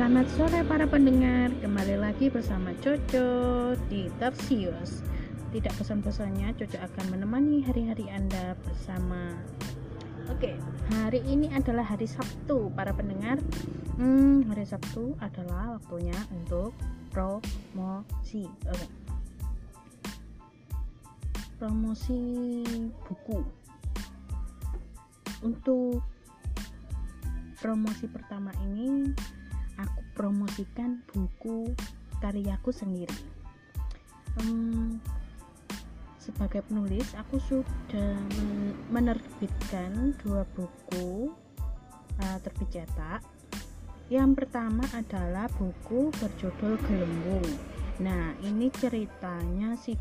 Selamat sore para pendengar, kembali lagi bersama Coco di Tarsius. Tidak pesan-pesannya, Coco akan menemani hari-hari Anda bersama. Oke, hari ini adalah hari Sabtu para pendengar. Hmm, hari Sabtu adalah waktunya untuk promosi. Oke. Promosi buku. Untuk promosi pertama ini aku promosikan buku karyaku sendiri. Um, sebagai penulis aku sudah men menerbitkan dua buku uh, terbit cetak yang pertama adalah buku berjudul Gelembung. Nah ini ceritanya si,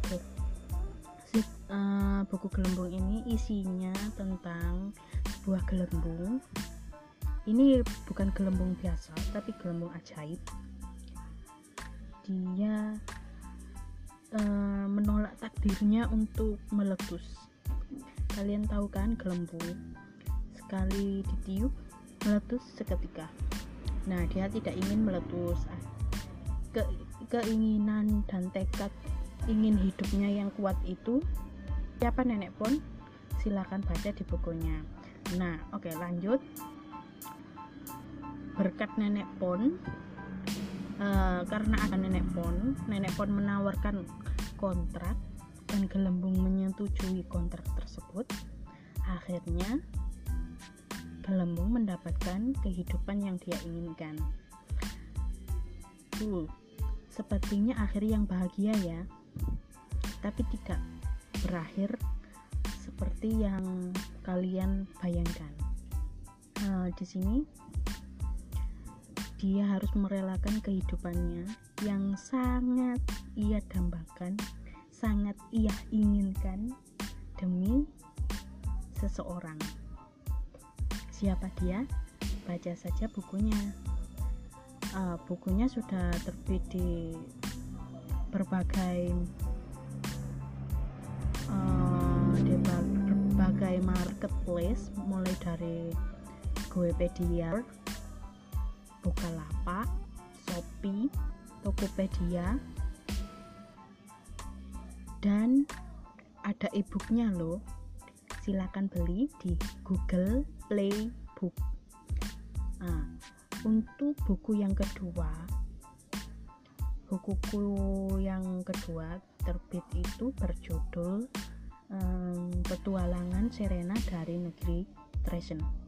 si uh, buku Gelembung ini isinya tentang sebuah gelembung ini bukan gelembung biasa tapi gelembung ajaib. Dia uh, menolak takdirnya untuk meletus. Kalian tahu kan gelembung sekali ditiup meletus seketika. Nah dia tidak ingin meletus. Ke, keinginan dan tekad ingin hidupnya yang kuat itu siapa nenek pun? Silakan baca di bukunya. Nah oke okay, lanjut berkat nenek pon uh, karena ada nenek pon nenek pon menawarkan kontrak dan gelembung menyetujui kontrak tersebut. Akhirnya gelembung mendapatkan kehidupan yang dia inginkan. Tuh sepertinya akhir yang bahagia ya. Tapi tidak berakhir seperti yang kalian bayangkan. Uh, di sini dia harus merelakan kehidupannya yang sangat ia dambakan, sangat ia inginkan demi seseorang. Siapa dia? Baca saja bukunya. Uh, bukunya sudah terbit di berbagai uh, di berbagai marketplace mulai dari Goepedia Bukalapak, Shopee, Tokopedia, dan ada e-booknya loh. Silakan beli di Google Play Book. Nah, untuk buku yang kedua, bukuku yang kedua terbit itu berjudul um, Petualangan Serena dari Negeri Treason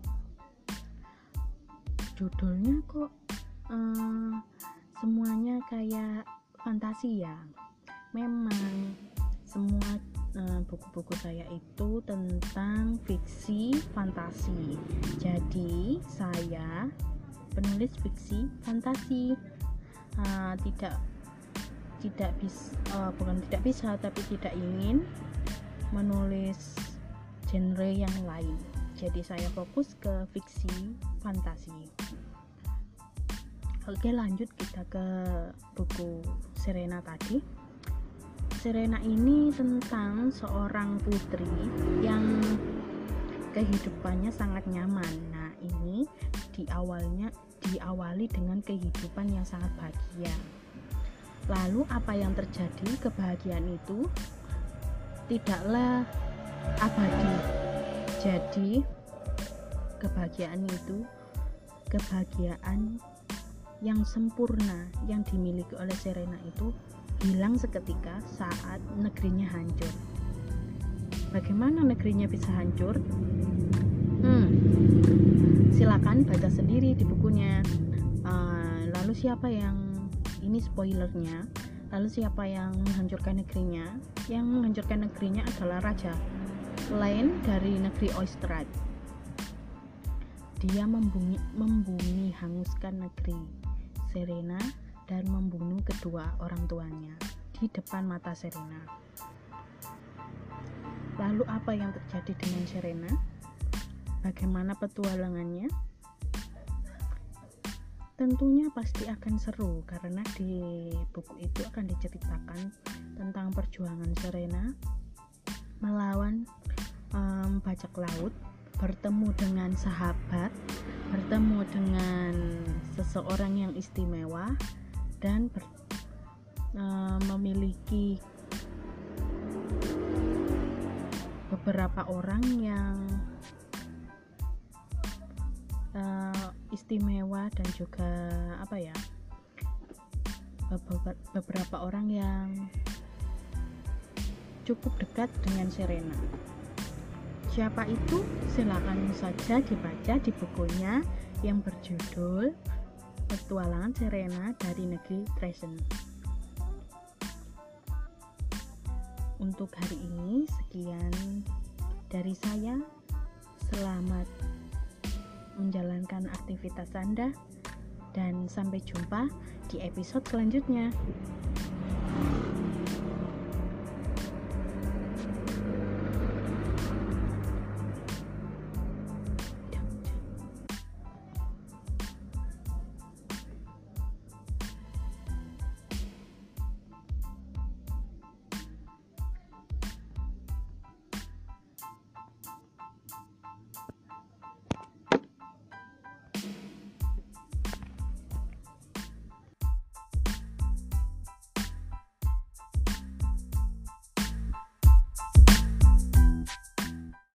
judulnya kok uh, semuanya kayak fantasi ya. Memang semua eh, buku-buku saya itu tentang fiksi fantasi. Jadi saya penulis fiksi fantasi. Uh, tidak tidak bisa uh, bukan tidak bisa tapi tidak ingin menulis genre yang lain jadi saya fokus ke fiksi fantasi. Oke lanjut kita ke buku Serena tadi. Serena ini tentang seorang putri yang kehidupannya sangat nyaman. Nah ini di awalnya diawali dengan kehidupan yang sangat bahagia. Lalu apa yang terjadi? Kebahagiaan itu tidaklah abadi jadi kebahagiaan itu kebahagiaan yang sempurna yang dimiliki oleh Serena itu hilang seketika saat negerinya hancur. Bagaimana negerinya bisa hancur? Hmm, silakan baca sendiri di bukunya. Uh, lalu siapa yang ini spoilernya? Lalu siapa yang menghancurkan negerinya? Yang menghancurkan negerinya adalah raja lain dari negeri Oistrat. Dia membumi, membumi hanguskan negeri Serena dan membunuh kedua orang tuanya di depan mata Serena. Lalu apa yang terjadi dengan Serena? Bagaimana petualangannya? Tentunya pasti akan seru karena di buku itu akan diceritakan tentang perjuangan Serena melawan um, bajak laut bertemu dengan sahabat, bertemu dengan seseorang yang istimewa, dan ber, e, memiliki beberapa orang yang uh, istimewa dan juga apa ya beberapa orang yang cukup dekat dengan Serena. Siapa itu? Silakan saja dibaca di bukunya yang berjudul Petualangan Serena dari Negeri Treason. Untuk hari ini sekian dari saya. Selamat menjalankan aktivitas Anda dan sampai jumpa di episode selanjutnya.